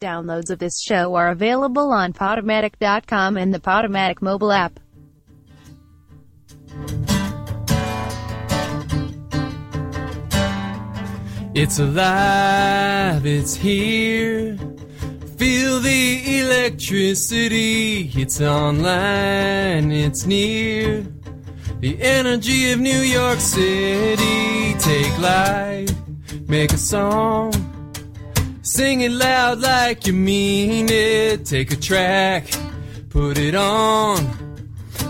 Downloads of this show are available on Podomatic.com and the Podomatic mobile app. It's alive, it's here. Feel the electricity. It's online, it's near. The energy of New York City. Take life, make a song. Sing it loud like you mean it. Take a track, put it on.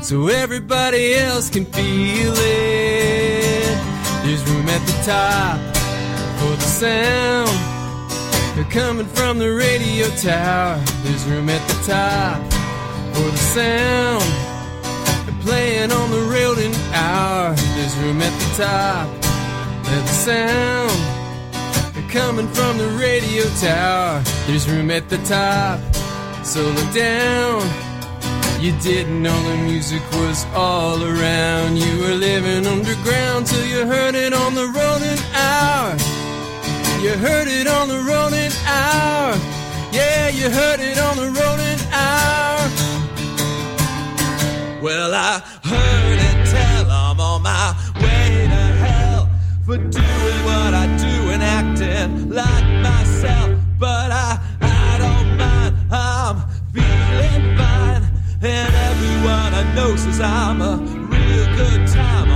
So everybody else can feel it. There's room at the top for the sound. They're coming from the radio tower. There's room at the top for the sound. They're playing on the Rodent hour. There's room at the top. Let the sound. Coming from the radio tower. There's room at the top. So look down. You didn't know the music was all around. You were living underground till you heard it on the Rodent hour. You heard it on the Rodent hour. Yeah, you heard it on the Rodent hour. Well, I heard it tell I'm on my way to hell for doing what I do like myself. But I, I don't mind, I'm feeling fine. And everyone I know says I'm a real good time.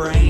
brain.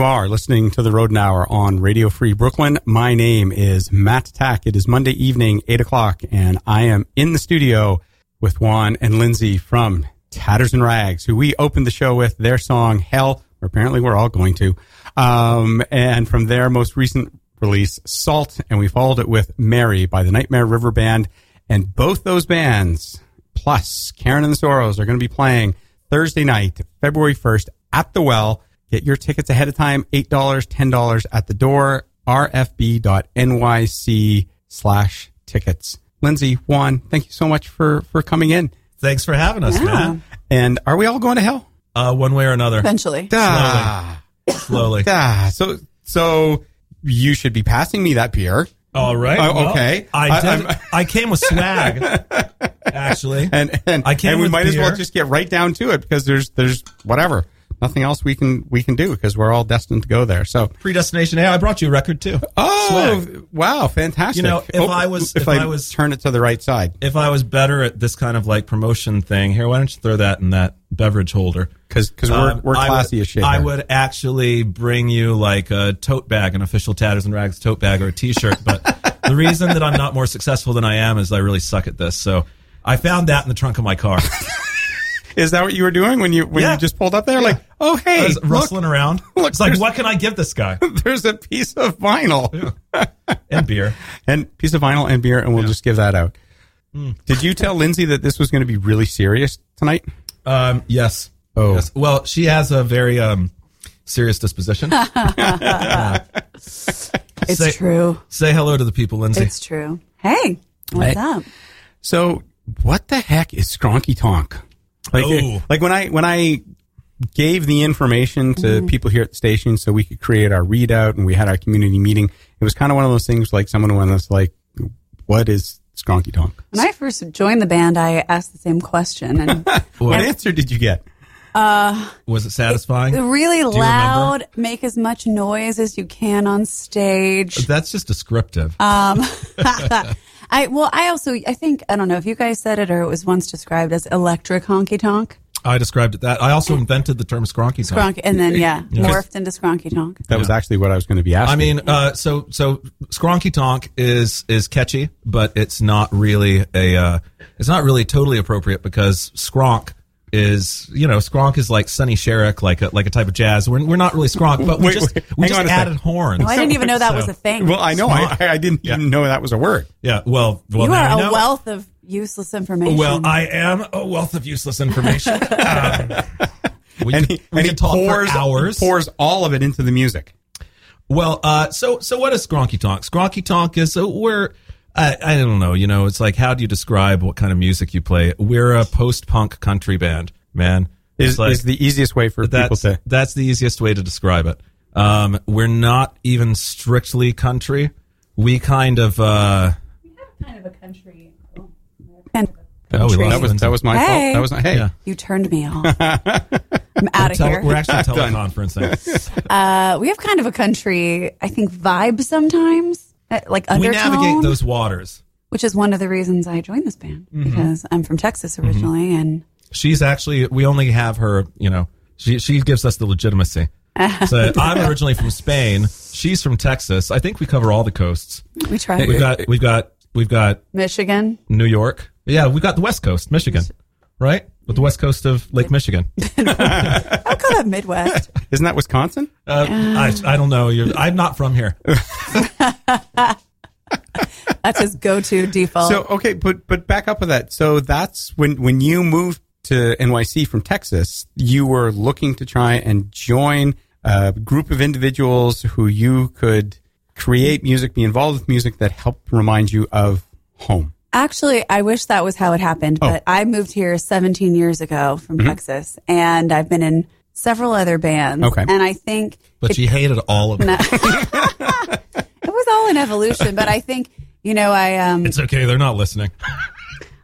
You are listening to the Rodent Hour on Radio Free Brooklyn. My name is Matt Tack. It is Monday evening, 8 o'clock, and I am in the studio with Juan and Lindsay from Tatters and Rags, who we opened the show with their song Hell. Apparently, we're all going to. Um, and from their most recent release, Salt, and we followed it with Mary by the Nightmare River Band. And both those bands, plus Karen and the Sorrows, are going to be playing Thursday night, February 1st at the Well. Get your tickets ahead of time, $8, $10 at the door, rfb.nyc slash tickets. Lindsay, Juan, thank you so much for, for coming in. Thanks for having us, Yeah. man. And are we all going to hell? Uh, one way or another, Eventually. Ah, slowly. ah. So, so you should be passing me that beer. All right. Oh, well, okay. I I- did. I'm- I, came with swag, actually. And, and, I came and we with might as well just get right down to it because there's, there's whatever. Nothing else we can, we can do because we're all destined to go there. So, Predestination. Hey, I brought you a record too. Oh, Swag. wow, fantastic! You know, if I was- if, if I, I was- turn it to the right side, If I was better at this kind of like promotion thing, here, why don't you throw that in that beverage holder? because because we're Um, we're I classy would, as shit. I here. would actually bring you like a tote bag, an official Tatters and Rags tote bag or a T-shirt. But the reason that I'm not more successful than I am is I really suck at this. So I found that in the trunk of my car. Is that what you were doing when you when Yeah. you just pulled up there? Yeah. Like, oh I hey, was look, rustling around. look, it's like, what can I give this guy? there's a piece of vinyl And beer. and piece of vinyl and beer, and we'll just give that out. Hmm. Did you tell Lindsay that this was going to be really serious tonight? Um, yes. Oh. Yes. Well, she has a very um, serious disposition. It's Say- true. Say hello to the people, Lindsay. It's true. Hey, what's Hey. up? So, what the heck is Skronky Tonk? Like, Oh. like when I when I gave the information to Mm-hmm. people here at the station so we could create our readout and we had our community meeting. It was kind of one of those things like someone was like, "What is Skronky Tonk?" When I first joined the band, I asked the same question, and What answer did you get? Uh, Was it satisfying? really you loud, make as much noise as you can on stage. That's just descriptive. Uh, I well, I also I think I don't know if you guys said it or it was once described as electric honky tonk, I described it that. I also invented the term skronky tonk. skronky, and then yeah, morphed into skronky tonk. That was actually what I was going to be asking. I mean, uh, so so skronky tonk is is catchy, but it's not really a uh, it's not really totally appropriate because skronk is you know skronk is like Sonny Sharrock, like a like a type of jazz. We're, we're not really skronk, but we Wait, just wait, we just added sec. horns. Oh, I didn't even know that was a thing. well, I know I, I didn't even know that was a word. Yeah, well, well you are a know. wealth of useless information. Well, I am a wealth of useless information. Um, we And could, he, we and he talk pours for hours. pours all of it into the music. Well, uh, so so what is Skronky Tonk? Skronky Tonk is uh, we're I, I don't know. You know, it's like how do you describe what kind of music you play? We're a post punk country band, man. It's Is, like, is the easiest way for people that's to that's the easiest way to describe it. Um, we're not even strictly country. We kind of uh, we have kind of a country. Oh, we country. lost That was that was my Hey. fault. That was not, hey. Yeah. You turned me off. I'm out of tele- here. we're actually teleconferencing. Uh, we have kind of a country, I think, vibe sometimes, uh, like we navigate those waters. which is one of the reasons I joined this band Mm-hmm. because I'm from Texas originally, and She's actually we only have her. You know, she she gives us the legitimacy. So I'm originally from Spain. She's from Texas. I think we cover all the coasts. we try We've got we've got we've got Michigan. New York. Yeah, we've got the West Coast, Michigan, right? With the West Coast of Lake Michigan. I would call that Midwest. Isn't that Wisconsin? Uh, I, I don't know. You're, I'm not from here. That's his go-to default. So okay, but but back up with that. So that's when when you moved to NYC from Texas, you were looking to try and join a group of individuals who you could create music, be involved with music that helped remind you of home. Actually, I wish that was how it happened, Oh. but I moved here 17 years ago from Mm-hmm. Texas, and I've been in several other bands. Okay. And I think But she hated all of it. it was all an evolution, but I think, you know, I, um, It's okay. They're not listening.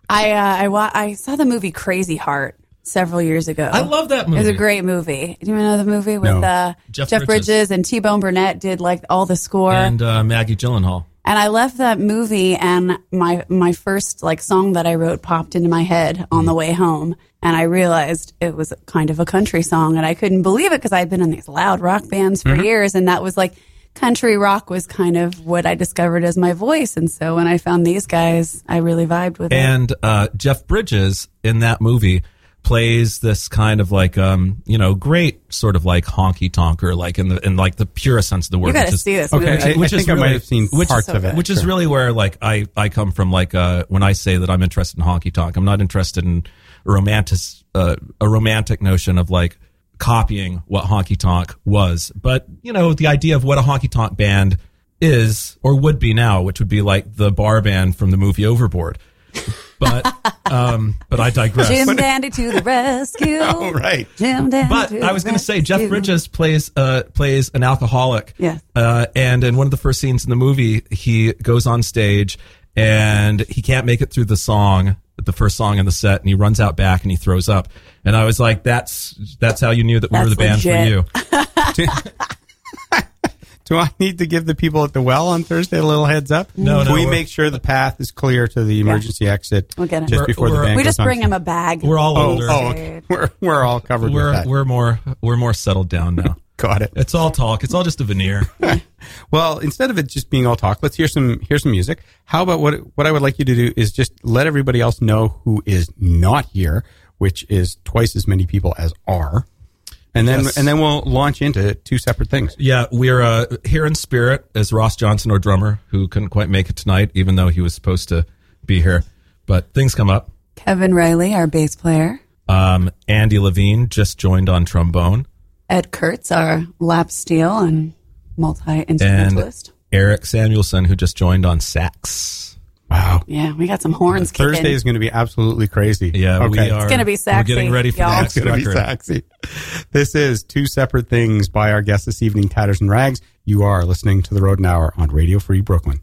I, uh, I, wa- I saw the movie Crazy Heart several years ago. I love that movie. It was a great movie. Do you know the movie with No. uh, Jeff Jeff, Bridges. Bridges. and T Bone Burnett did like all the score? And uh, Maggie Gyllenhaal. And I left that movie and my my first like song that I wrote popped into my head on the way home. And I realized it was kind of a country song and I couldn't believe it because I'd been in these loud rock bands for years. And that was like country rock was kind of what I discovered as my voice. And so when I found these guys I really vibed with it. And uh, Jeff Bridges in that movie plays this kind of like um you know great sort of like honky tonker like in the in like the purest sense of the word You got which to is- see this Okay, movie. I, I Which think is I might have seen which- parts so of it. which is really where like I I come from like uh when I say that I'm interested in honky tonk I'm not interested in a romantic uh, a romantic notion of like copying what honky tonk was but you know the idea of what a honky tonk band is or would be now which would be like the bar band from the movie Overboard but um but I digress Jim Dandy to the rescue. Oh, right. Jim Dandy but I was going to say Jeff. Bridges plays uh, plays an alcoholic. Yeah. Uh, and in one of the first scenes in the movie, he goes on stage and he can't make it through the song, the first song in the set, and he runs out back and he throws up. And I was like, "That's that's how you knew that we were the That's band legit. for you." Do I need to give the people at the well on Thursday a little heads up? No, no, we make sure the path is clear to the emergency exit we'll get just we're, before the we're- band We just bring stage? him a bag. We're all Oh, older. oh, okay. We're we're all covered We're that. we're more we're more settled down now. Got it. It's all talk. It's all just a veneer. Well, instead of it just being all talk, let's hear some hear some music. How about what what I would like you to do is just let everybody else know who is not here, which is twice as many people as are. And then Yes. and then we'll launch into two separate things. Yeah, we're uh, here in spirit as Ross Johnson, our drummer, who couldn't quite make it tonight, even though he was supposed to be here. But things come up. Kevin Riley, our bass player. Um, Andy Levine just joined on trombone, Ed Kurtz, our lap steel and multi instrumentalist. Eric Samuelson, who just joined on sax. Wow. Yeah, we got some horns kicking. Thursday is going to be absolutely crazy. Yeah, we okay. are. It's gonna be sexy. We're sexy, getting ready for y'all. the It's next going to be record. sexy. This is two separate things by our guest this evening, Tatters and Rags. You are listening to the Rodent Hour on Radio Free Brooklyn.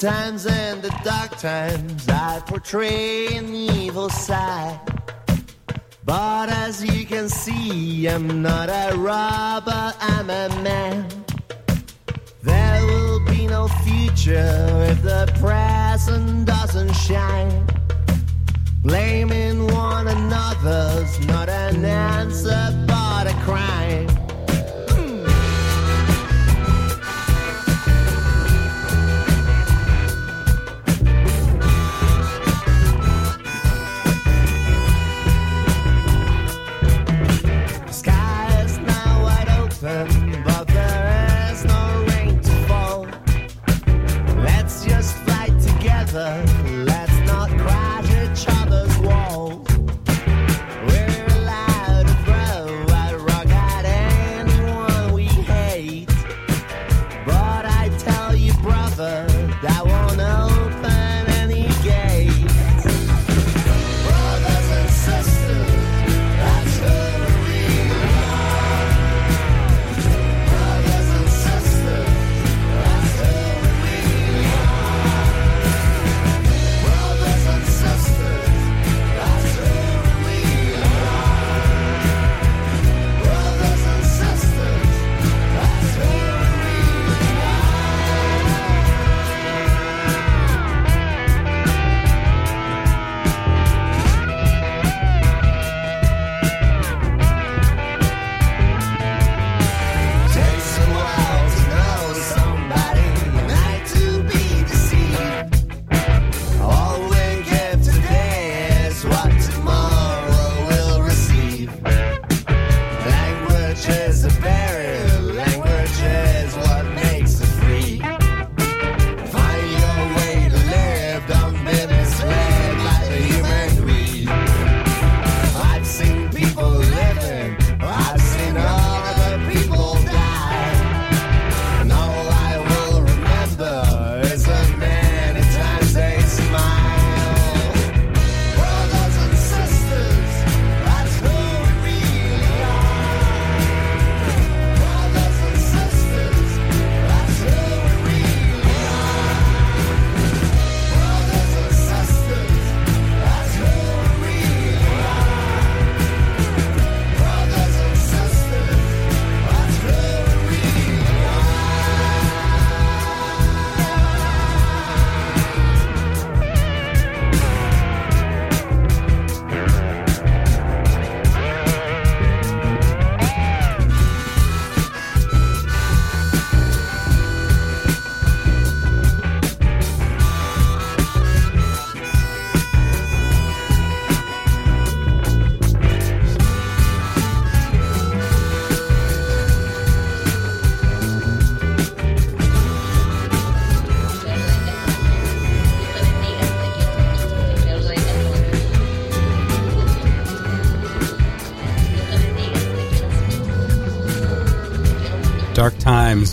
times and the dark times I portray an evil side. But as you can see, I'm not a robber, I'm a man. There will be no future if the present doesn't shine. Blaming one another's not an answer but a crime.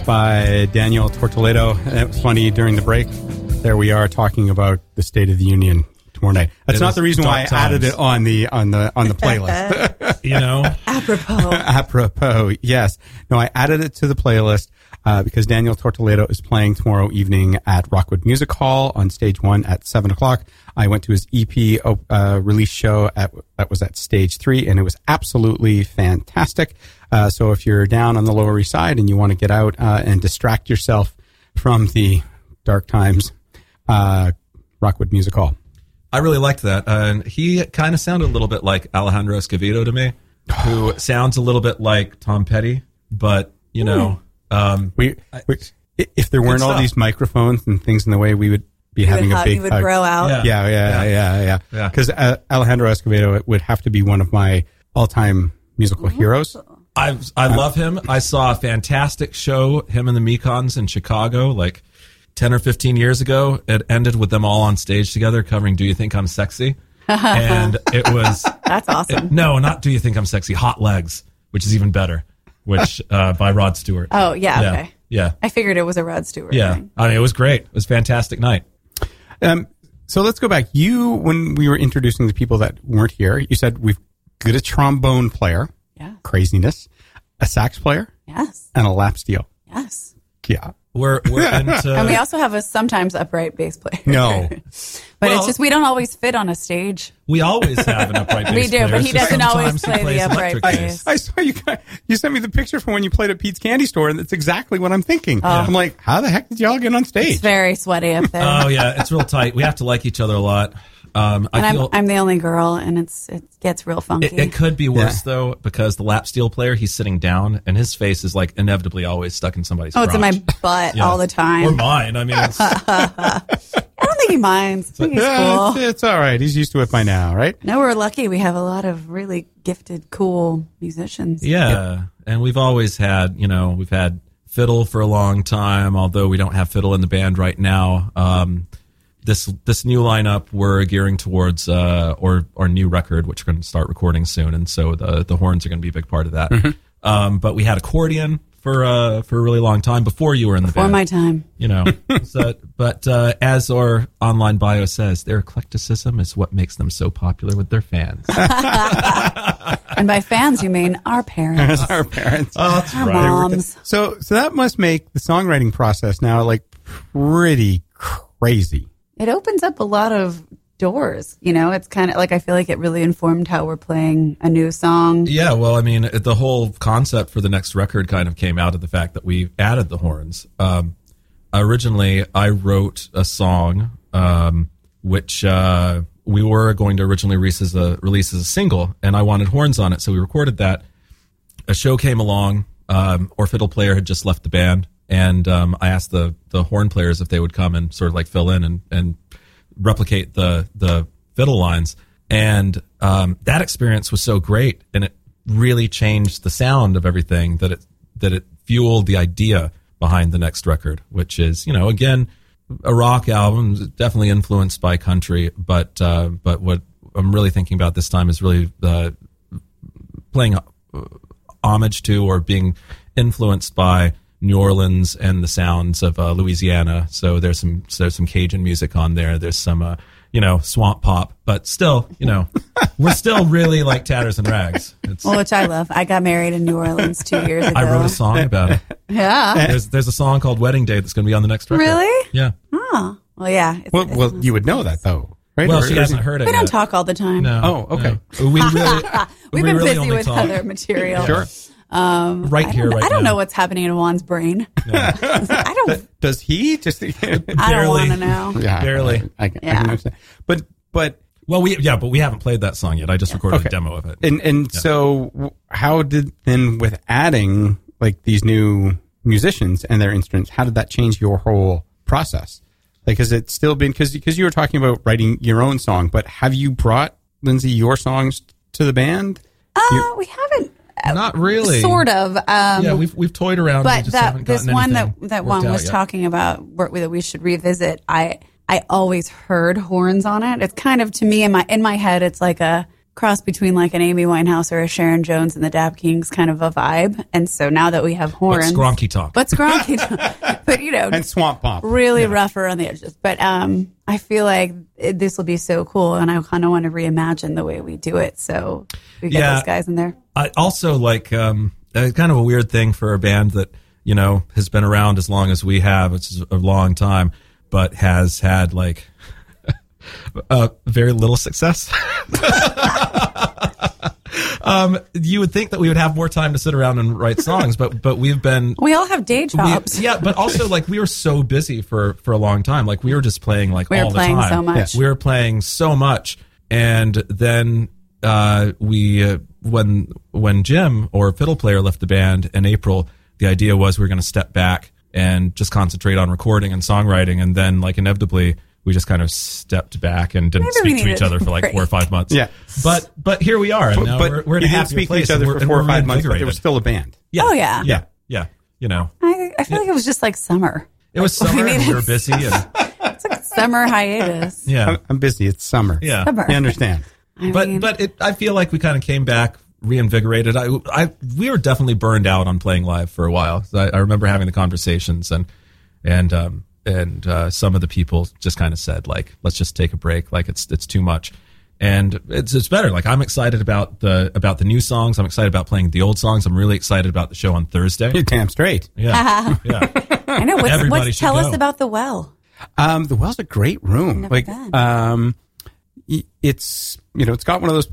By Daniel Tortoledo. And eh, It was funny during the break. There we are talking about the State of the Union tomorrow night. That's It not the reason why I dark added it on the on the on the playlist. You know, Apropos. Apropos, yes. No, I added it to the playlist uh, because Daniel Tortoledo is playing tomorrow evening at Rockwood Music Hall on stage one at seven o'clock. I went to his EP uh, release show at that was at stage three, and it was absolutely fantastic. Uh, so if you're down on the Lower East Side and you want to get out uh, and distract yourself from the dark times, uh, Rockwood Music Hall. I really liked that. Uh, he kind of sounded a little bit like Alejandro Escovedo to me, who sounds a little bit like Tom Petty, but you know, um, We, we if there weren't all these microphones and things in the way, we would be You would, having a big you would hug. grow out. Yeah. Yeah, yeah, yeah, yeah. Yeah. Because uh, Alejandro Escovedo would have to be one of my all-time musical heroes. I I love him. I saw a fantastic show, him and the Mekons in Chicago, like ten or fifteen years ago. It ended with them all on stage together, covering "Do You Think I'm Sexy," and it was That's awesome. no, not "Do You Think I'm Sexy," "Hot Legs," which is even better, which uh, by Rod Stewart. Oh, yeah, yeah, okay. yeah, I figured it was a Rod Stewart. yeah. thing. I mean, it was great. It was a fantastic night. Um, so let's go back. You, when we were introducing the people that weren't here, you said we've got a trombone player, Yeah. craziness, a sax player, Yes. and a lap steel. Yes. Yeah. We're we're into And we also have a sometimes upright bass player. No. but Well- it's just we don't always fit on a stage. we always have an upright bass We do, player. but he It's just doesn't always play the upright bass. I saw you. guys- You sent me the picture from when you played at Pete's Candy Store, and that's exactly what I'm thinking. Oh. I'm like, how the heck did y'all get on stage? It's very sweaty up there. Oh yeah, it's real tight. We have to like each other a lot. Um, I and I'm, feel I'm the only girl, and it's it gets real funky. it, it could be worse though because the lap steel player he's sitting down and his face is like inevitably always stuck in somebody's. oh, it's in my butt Yeah. all the time. Or mine. I mean, it's, I don't think he minds. I think he's Yeah, cool. it's, it's all right. He's used to it by now, right? No, we're lucky. We have a lot of really gifted, cool musicians. yeah, and we've always had you know we've had fiddle for a long time. Although we don't have fiddle in the band right now. Um, this this new lineup we're gearing towards uh, or our new record, which we're going to start recording soon, and so the the horns are going to be a big part of that. Mm-hmm. Um, but we had accordion for uh, for a really long time before you were in the Before band. my time. you know. so, but uh, as our online bio says, their eclecticism is what makes them so popular with their fans. And by fans, you mean our parents, our parents. oh, that's our moms. So, so that must make the songwriting process now like pretty crazy. It opens up a lot of doors. You know, it's kind of like I feel like it really informed how we're playing a new song. Yeah, well, I mean, the whole concept for the next record kind of came out of the fact that we added the horns. Um, originally, I wrote a song um, which uh, we were going to originally release as a release as a single, and I wanted horns on it, so we recorded that. A show came along. Um, fiddle player had just left the band, and um, I asked the the horn players if they would come and sort of like fill in and and replicate the the fiddle lines. And um, that experience was so great, and it really changed the sound of everything that it that it fueled the idea behind the next record, which is you know again a rock album, definitely influenced by country, but uh, but what I'm really thinking about this time is really uh, playing uh, homage to or being influenced by New Orleans and the sounds of uh, Louisiana. So there's some so there's some Cajun music on there. There's some uh, you know swamp pop, but still you know we're still really like tatters and rags. It's, Well, which I love. I got married in New Orleans two years ago. I wrote a song about it. Yeah. There's there's a song called Wedding Day that's going to be on the next record. Really? Yeah. Oh. Well, yeah. It's, Well, it's- well, you would know that though, right? Well, Or- she or- hasn't heard it. we don't yet. talk all the time. No. Oh, okay. no. We really We've we been really busy with talk other material. Sure. Um, right I here, don't, right I don't now. know what's happening in Juan's brain. I don't. Does he just? I don't want to know. yeah, Barely. I, I, can- I can understand. But but Well, we yeah, but we haven't played that song yet. I just recorded Okay. a demo of it. and and so how did then with adding like these new musicians and their instruments, how did that change your whole process? Like, has it still been because because you were talking about writing your own song, but have you brought Lindsay your songs to the band? Uh, we haven't. Not really. Sort of. Um, Yeah, we've we've toyed around. but that this one that that one was yet. talking about that we should revisit. I I always heard horns on it. It's kind of to me in my in my head. It's like a cross between like an Amy Winehouse or a Sharon Jones and the Dap Kings kind of a vibe. And so now that we have But horns, Skronky tonk. but Skronky, but you know, And Swamp Bomb. really rough around the edges. But um, I feel like it, this will be so cool, and I kind of want to reimagine the way we do it. So we get Yeah. those guys in there. I also like um, uh, kind of a weird thing for a band that you know has been around as long as we have. It's a long time, but has had like uh, very little success. um, you would think that we would have more time to sit around and write songs, but but we've been We all have day we- jobs. yeah, but also like we were so busy for for a long time. Like we were just playing like We were all playing the time. so much. We were playing so much, and then uh, we uh, when when Jim or fiddle player left the band in April, the idea was we were going to step back and just concentrate on recording and songwriting, and then like inevitably. We just kind of stepped back and didn't Maybe speak to each other for like four or five months. Yeah. but but here we are, and now but we're, we're in you a didn't happier speak to each other for four or five months, but there was still a band. Yeah. Oh, yeah. yeah, yeah. You know, I, I feel like it was just like summer. it was Like, we summer and we were busy, and It's like summer hiatus. yeah, I'm, I'm busy. It's summer. yeah. Summer. You understand? I but mean, but it, I feel like we kind of came back reinvigorated. I, I we were definitely burned out on playing live for a while. I, I remember having the conversations and and um and uh, some of the people just kind of said like, let's just take a break. Like it's it's too much. And it's it's better. Like I'm excited about the about the new songs. I'm excited about playing the old songs. I'm really excited about the show on Thursday. You're damn straight. Yeah, yeah. I know. What's, everybody what's should tell us about the well? Um, the well's a great room. Never like, been. um, it's you know, it's got one of those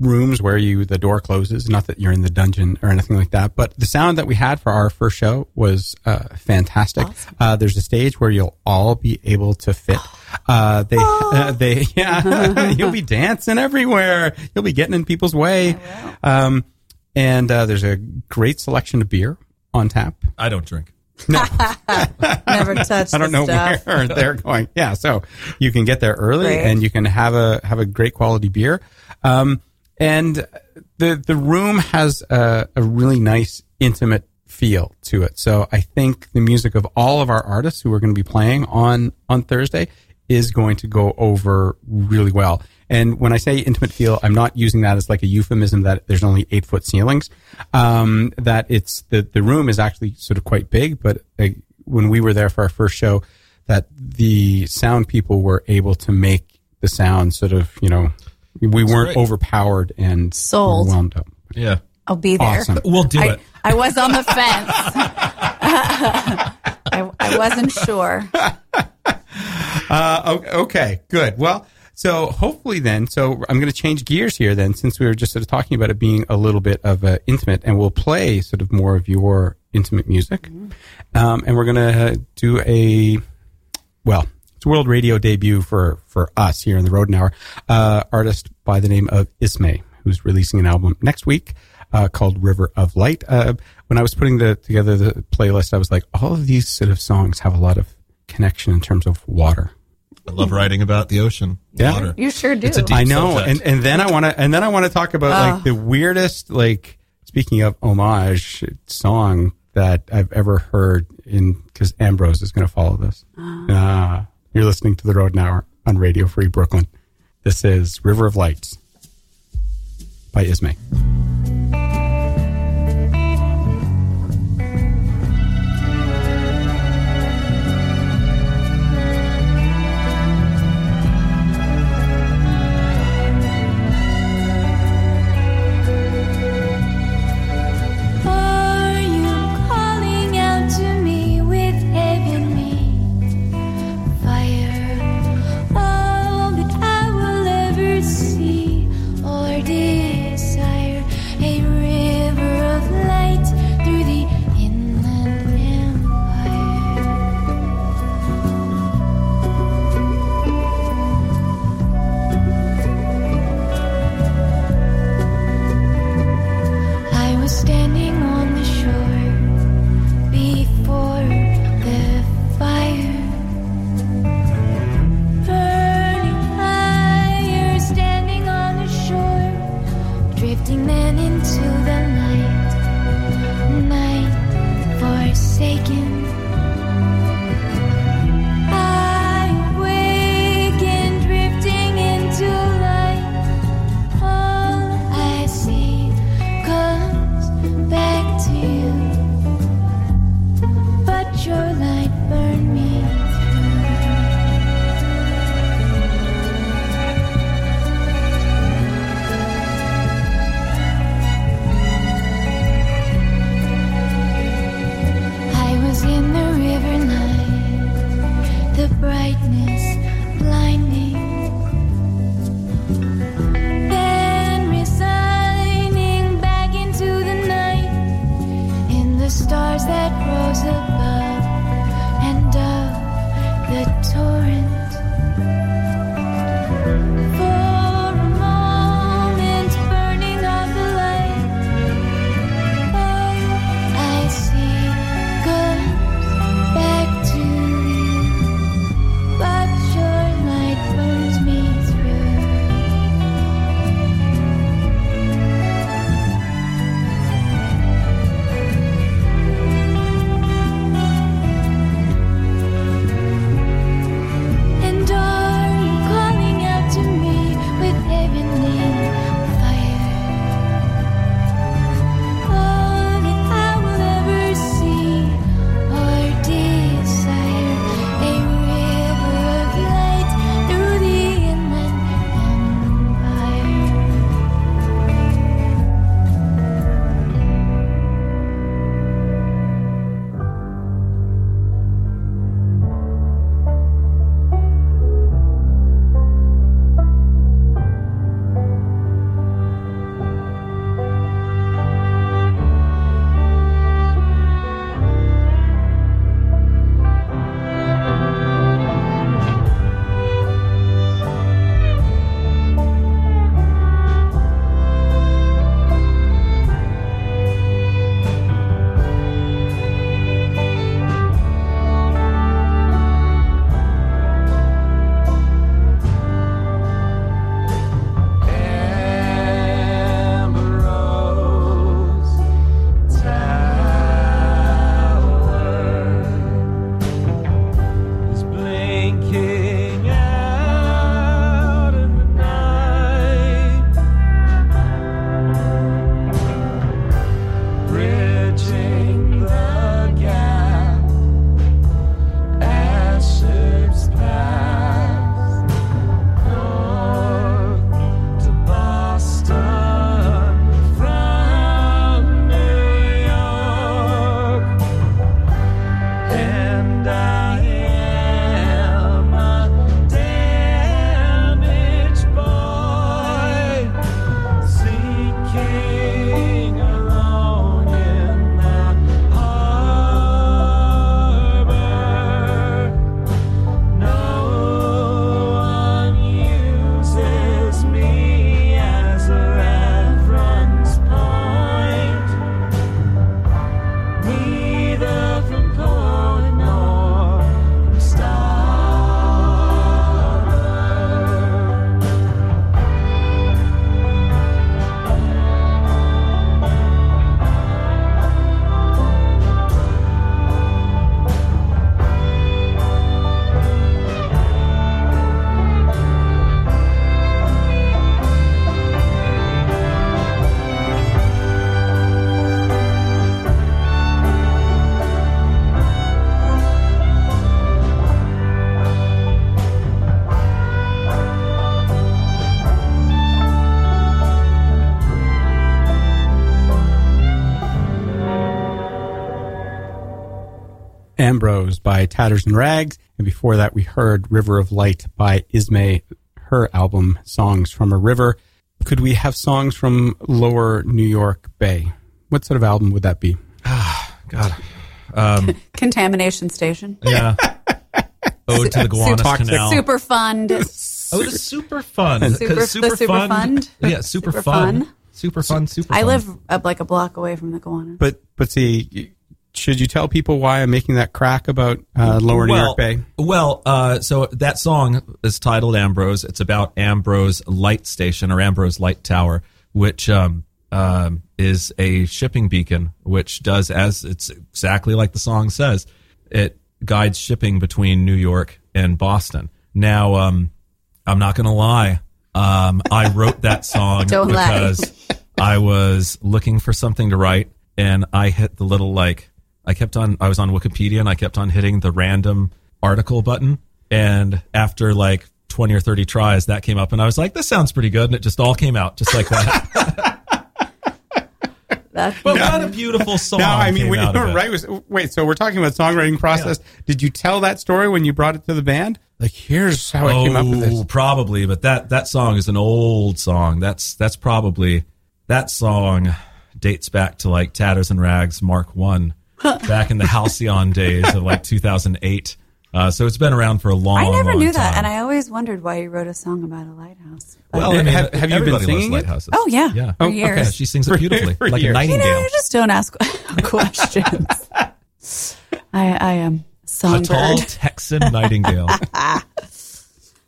rooms where you the door closes. Not that you're in the dungeon or anything like that, but the sound that we had for our first show was uh, fantastic. Uh, there's a stage where you'll all be able to fit. Uh, they, uh, they, yeah, you'll be dancing everywhere. You'll be getting in people's way. Um, and uh, there's a great selection of beer on tap. I don't drink. Never touched. I don't know stuff. where they're going. Yeah, so you can get there early Great. and you can have a have a great quality beer. Um, and the the room has a, a really nice intimate feel to it. So I think the music of all of our artists who are going to be playing on on Thursday is going to go over really well. And when I say intimate feel, I'm not using that as like a euphemism that there's only eight foot ceilings. Um, that it's the the room is actually sort of quite big, but uh, when we were there for our first show, that the sound people were able to make the sound sort of you know we weren't great. overpowered and Sold. overwhelmed. Up. Yeah, I'll be there. Awesome. we'll do I, it. I was on the fence. I, I wasn't sure. Uh, okay, good. Well, so hopefully then, so I'm going to change gears here then, since we were just sort of talking about it being a little bit of uh, intimate, and we'll play sort of more of your intimate music, um, and we're going to do a well, it's a world radio debut for for us here in the Rodent Hour. Uh, artist by the name of Ismay, who's releasing an album next week uh, called River of Light. Uh, when I was putting the together the playlist, I was like, all of these sort of songs have a lot of connection in terms of water. I love writing about the ocean. Yeah. water. You sure do. It's a deep I know, subject. and and then I want to and then I want to talk about like the weirdest like speaking of homage song that I've ever heard in because Ambrose is going to follow this. Ah, you're listening to the Rodent Hour on Radio Free Brooklyn. This is River of Lights by Ismay. Ambrose by Tatters and Rags. And before that, we heard River of Light by Ismay, her album Songs from a River. Could we have songs from Lower New York Bay? What sort of album would that be? Ah, God. Contamination Station. Yeah. Ode to the Gowanus Super, Canal. super fund. Oh, the super fun. 'Cause Super- the super fund. Yeah, super, Super fun. fun. Super fun. Super. I fun. live up like a block away from the Gowanus. But but see, should you tell people why I'm making that crack about uh, Lower New well, York Bay? Well, uh, so that song is titled Ambrose. It's about Ambrose Light Station or Ambrose Light Tower, which um, um, is a shipping beacon, which does as it's exactly like the song says. It guides shipping between New York and Boston. Now, um, I'm not going to lie. Um, I wrote that song because I was looking for something to write, and I hit the little like I kept on. I was on Wikipedia, and I kept on hitting the random article button, and after like twenty or thirty tries, that came up, and I was like, "This sounds pretty good," and it just all came out just like that. That's but what a beautiful song! No, I mean, came when you out of were it. right, was, wait, so we're talking about songwriting process. Did you tell that story when you brought it to the band? Like, here's how I came up with Oh, this. probably, but that that song is an old song. That's that's probably that song dates back to like Tatters and Rags Mark One, back in the Halcyon days of like 2008. Uh, so it's been around for a long. I never long knew that, time. and I always wondered why you wrote a song about a lighthouse. But- well, I mean, Have- have you been everybody singing it? loves lighthouses. oh yeah, yeah. for Oh, years. Yeah, she sings it beautifully, for like years. a you nightingale. know, you just don't ask questions. I, I am a tall Texan nightingale.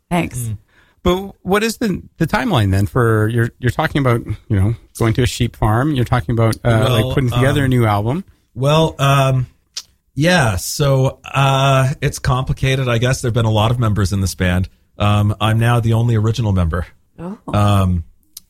Thanks. Mm. But what is the the timeline then for you're you're talking about you know going to a sheep farm? You're talking about uh, Well, like putting together um, a new album. Well, um, yeah. So uh, it's complicated. I guess there've been a lot of members in this band. Um, I'm now the only original member. Oh. Um,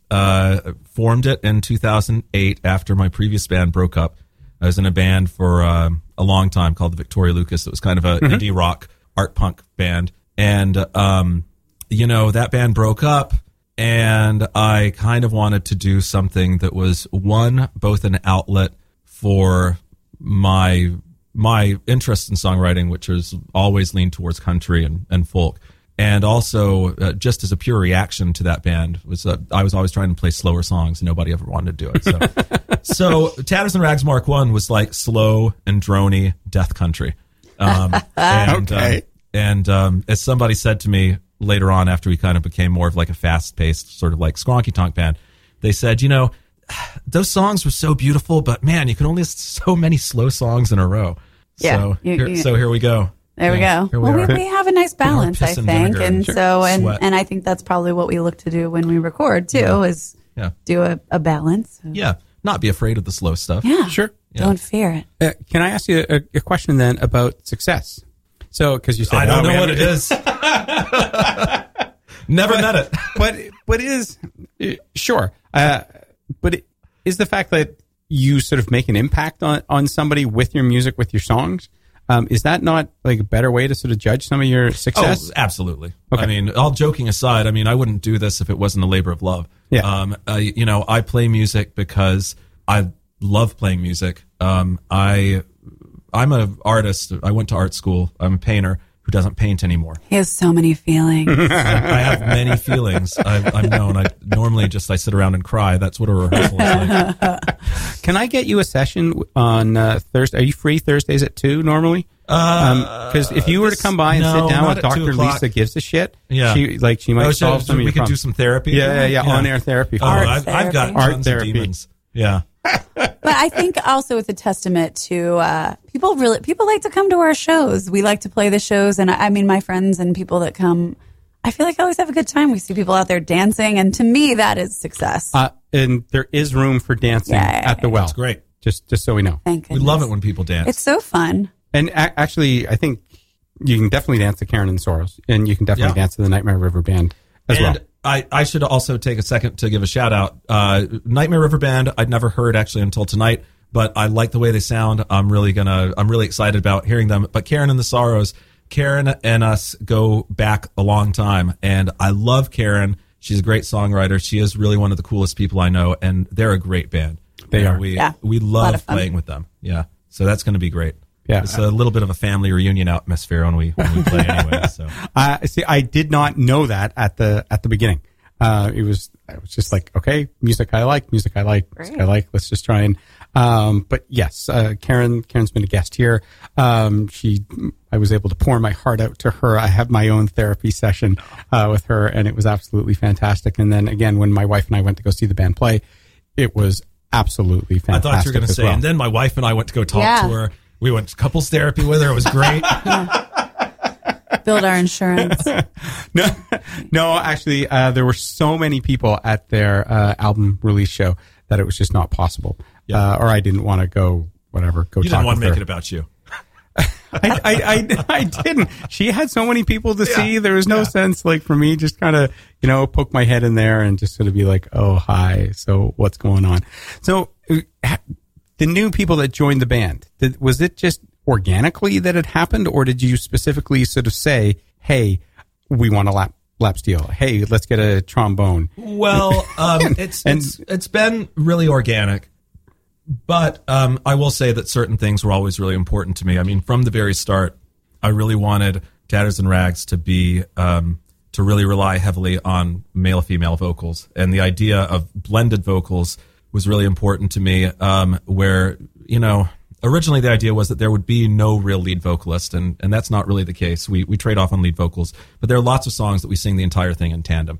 uh, formed it in 2008 after my previous band broke up. I was in a band for um, a long time called the Victoria Lucas. It was kind of a indie rock art punk band, and um, you know that band broke up, and I kind of wanted to do something that was one both an outlet for my my interest in songwriting, which has always leaned towards country and, and folk, and also uh, just as a pure reaction to that band was uh, I was always trying to play slower songs, and nobody ever wanted to do it. So, so Tatters and Rags Mark One was like slow and drony death country. Um, and, Okay. um, and um, as somebody said to me later on, after we kind of became more of like a fast paced sort of like skronky tonk band, they said, you know, those songs were so beautiful, but man, you can only list so many slow songs in a row. Yeah, So, you- here, you- so here we go. There we go. here we well, we, are. we have a nice balance, I piss and think, and and so and sweat. and I think that's probably what we look to do when we record too, is Yeah. do a, a balance. Yeah. Not be afraid of the slow stuff. Yeah, Sure. Don't fear it. Uh, can I ask you a, a question then about success? So, because you said I don't oh, know man, what it is. Never met it. but but is uh, sure. Uh, but it, is the fact that you sort of make an impact on on somebody with your music, with your songs, um, is that not like a better way to sort of judge some of your success? Oh, absolutely. Okay. I mean, all joking aside, I mean, I wouldn't do this if it wasn't a labor of love. Yeah. Um, I, you know, I play music because I love playing music. Um, I, I'm an artist. I went to art school. I'm a painter who doesn't paint anymore. He has so many feelings. I have many feelings. I, I'm known. I normally just I sit around and cry. That's what a rehearsal is like. Can I get you a session on uh, Thursday? Are you free Thursdays at two normally? Because if you were to come by and Uh, no, sit down with Doctor. Lisa gives a shit, Yeah. she like she might Oh, solve so some of we your could do some therapy. Yeah, yeah, yeah, on-air therapy. Oh, Art. I've, I've got therapy. Art tons therapy. of demons. Yeah. But I think also it's a testament to uh, people. Really, people like to come to our shows. We like to play the shows, and I, I mean, my friends and people that come. I feel like I always have a good time. We see people out there dancing, and to me, that is success. Uh, and there is room for dancing Yeah, yeah, at the well. It's great. Just just so we know. Thank you. We love it when people dance. It's so fun. And a- actually, I think you can definitely dance to Karen and Sorrows, and you can definitely Yeah. dance to the Nightmare River Band as and well. I, I should also take a second to give a shout out. Uh, Nightmare River Band, I'd never heard actually until tonight, but I like the way they sound. I'm really gonna, I'm really excited about hearing them. But Karen and the Sorrows, Karen and us go back a long time, and I love Karen. She's a great songwriter. She is really one of the coolest people I know, and they're a great band. They And are. We Yeah. we Lot love playing with them. Yeah, so that's going to be great. Yeah. It's a little bit of a family reunion atmosphere when we when we play anyway. So Uh, see, I did not know that at the at the beginning. Uh, it was I was just like, okay, music I like, music I like, music I like. Let's just try and. Um, but yes, uh, Karen Karen's been a guest here. Um, she I was able to pour my heart out to her. I have my own therapy session uh, with her, and it was absolutely fantastic. And then again, when my wife and I went to go see the band play, it was absolutely fantastic. I thought you were going to say, well. and then my wife and I went to go talk Yeah. to her. We went to couples therapy with her. It was great. Build our insurance. no, no, actually, uh, there were so many people at their uh, album release show that it was just not possible. Uh, or I didn't want to go, whatever, go you talk didn't want to make her. it about you. I, I, I, I didn't. She had so many people to see. There was no sense, like, for me, just kind of, you know, poke my head in there and just sort of be like, oh, hi. So what's going on? So uh, ha- the new people that joined the band, did, was it just organically that it happened? Or did you specifically sort of say, hey, we want a lap, lap steel. Hey, let's get a trombone. Well, um, it's And- it's it's been really organic, but um, I will say that certain things were always really important to me. I mean, from the very start, I really wanted Tatters and Rags to be um, to really rely heavily on male female vocals, and the idea of blended vocals was really important to me. Um, where you know. Originally, the idea was that there would be no real lead vocalist, and, and that's not really the case. We we trade off on lead vocals, but there are lots of songs that we sing the entire thing in tandem.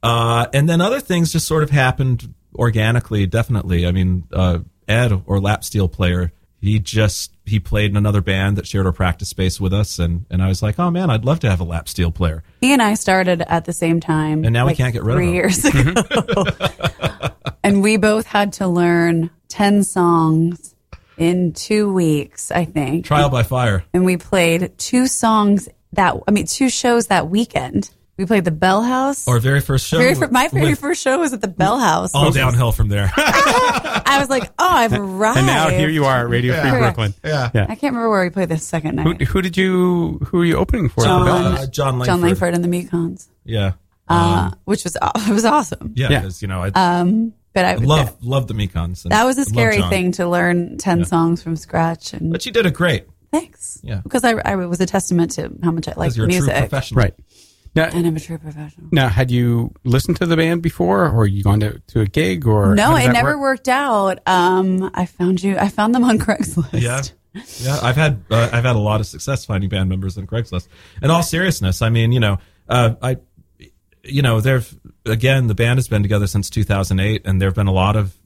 Uh, and then other things just sort of happened organically, definitely. I mean, uh, Ed or lap steel player, he just he played in another band that shared our practice space with us, and and I was like, oh man, I'd love to have a lap steel player. He and I started at the same time. And now we can't get rid of three him. years ago. and we both had to learn 10 songs in two weeks, I think. Trial by fire. and we played two songs that, I mean, two shows that weekend. We played the Bell House. Our very first show. very fir- my very with- first show was at the Bell House. all downhill from there. I was like, oh, I've arrived. And now here you are at Radio Free Brooklyn. Yeah. Yeah. I can't remember where we played the second night. who did you, who were you opening for? at the Bell John, House? Uh, John Jon Langford. Langford and the Mekons, yeah. uh, which was it was awesome. Yeah, Yeah. because you know I Um, but I love love the Mekons. and that was a scary thing to learn ten songs from scratch. And But you did it great thanks, Yeah. because I, I was a testament to how much I like because you're a true music, professional. Right. Now, and I'm a true professional. now, had you listened to the band before, or you gone to, to a gig, or No, it never work? worked out. Um, I found you. I found them on Craigslist. Yeah, yeah. I've had uh, I've had a lot of success finding band members on Craigslist. In all seriousness, I mean, you know, uh, I, you know, there've again the band has been together since 2008, and there've been a lot of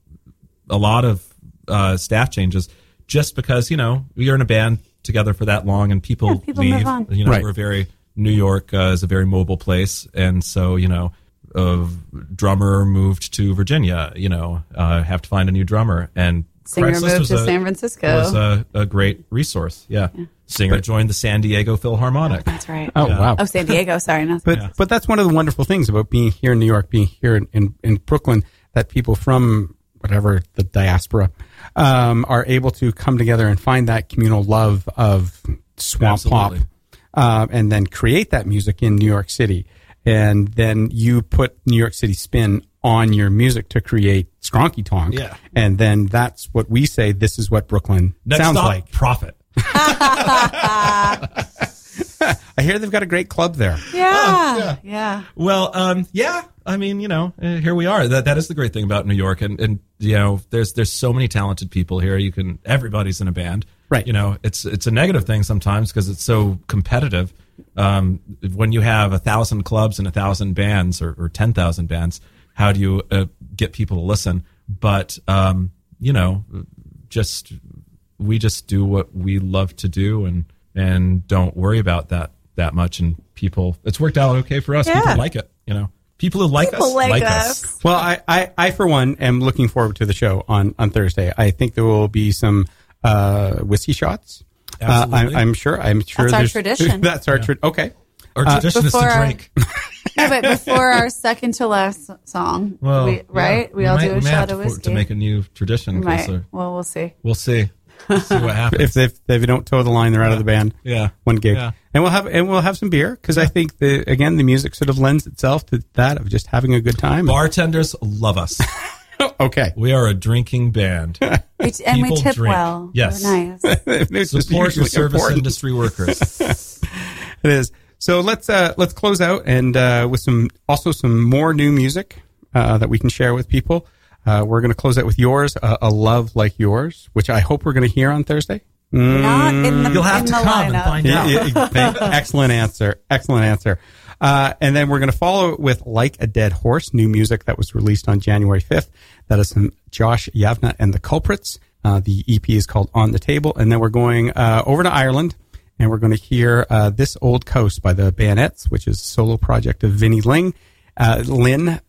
a lot of uh, staff changes just because you know you're in a band together for that long, and people, Yeah, people leave. move on. You know, Right. we're very New York uh, is a very mobile place, and so you know. A drummer moved to Virginia, you know, uh, have to find a new drummer, and Singer Craigslist moved to a- San Francisco. was a, a great resource. Yeah. Singer joined the San Diego Philharmonic. That's right. Oh wow! Oh, San Diego. Sorry, not But but that's one of the wonderful things about being here in New York, being here in, in, in Brooklyn, that people from whatever the diaspora um, are able to come together and find that communal love of swamp pop, Absolutely. uh, and then create that music in New York City, and then you put New York City spin on your music to create Skronky Tonk, Yeah. and then that's what we say. This is what Brooklyn Next sounds stop, like. Profit. I hear they've got a great club there. Yeah, yeah. Well, um, yeah. I mean, you know, uh, here we are. That that is the great thing about New York, and and you know, there's there's so many talented people here. You can everybody's in a band, Right. You know, it's it's a negative thing sometimes because it's so competitive. Um, when you have a thousand clubs and a thousand bands or, or ten thousand bands, how do you uh, get people to listen? But um, you know, just we just do what we love to do and and don't worry about that that much and people it's worked out okay for us Yeah. people like it you know people who like People us like us. us. Well, I, I, I, for one, am looking forward to the show on, on Thursday. I think there will be some uh, whiskey shots. Uh, Absolutely. I, I'm sure. I'm sure. That's our tradition. That's our tradition. Okay. our tradition is to before our- drink No, but before our second to last song, well we, right? yeah. We, all might- do a we may have shot to, of whiskey. to make a new tradition We 'cause, might. uh, Well, we'll see. we'll see see what happens If they, if they don't toe the line, they're out of the band. yeah One gig, Yeah. and we'll have and we'll have some beer because I think the again the music sort of lends itself to that of just having a good time. bartenders love us okay. We are a drinking band. We, and we tip drink. well. Yes. We're nice. It's Support your service important. industry workers. It is. So let's uh, let's close out and uh, with some also some more new music uh, that we can share with people. Uh, we're going to close out with yours, uh, "A Love Like Yours," which I hope we're going to hear on Thursday. Not in the You'll have in to the come and find Yeah, out. yeah, yeah. Thank- excellent answer. Excellent answer. Uh, and then we're going to follow it with Like a Dead Horse, new music that was released on January 5th. That is from Josh Yavneh and the Culprits. Uh, the EP is called On the Table. And then we're going uh, over to Ireland and we're going to hear uh, This Old Coast by the Bayonets, which is a solo project of Vinnie Ling. Uh, Lynn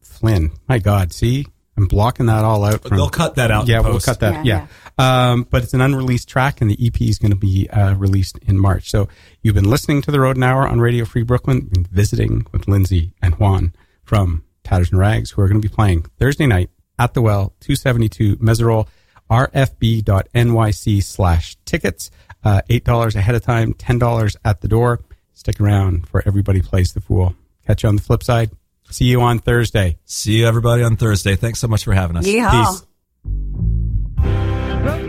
Flynn. My God, see? I'm blocking that all out. From, They'll cut that out in Yeah, we'll cut that. Yeah, Yeah. Um, but it's an unreleased track, and the EP is going to be uh, released in March. So you've been listening to the Rodent Hour on Radio Free Brooklyn, been visiting with Lindsay and Juan from Tatters and Rags, who are going to be playing Thursday night at the Well, 272 Meserole, rfb.nyc slash tickets. Uh, $8 ahead of time, $10 at the door. Stick around for Everybody Plays the Fool. Catch you on the flip side. See you on Thursday. See you everybody on Thursday. Thanks so much for having us. Yeehaw. Peace. I broke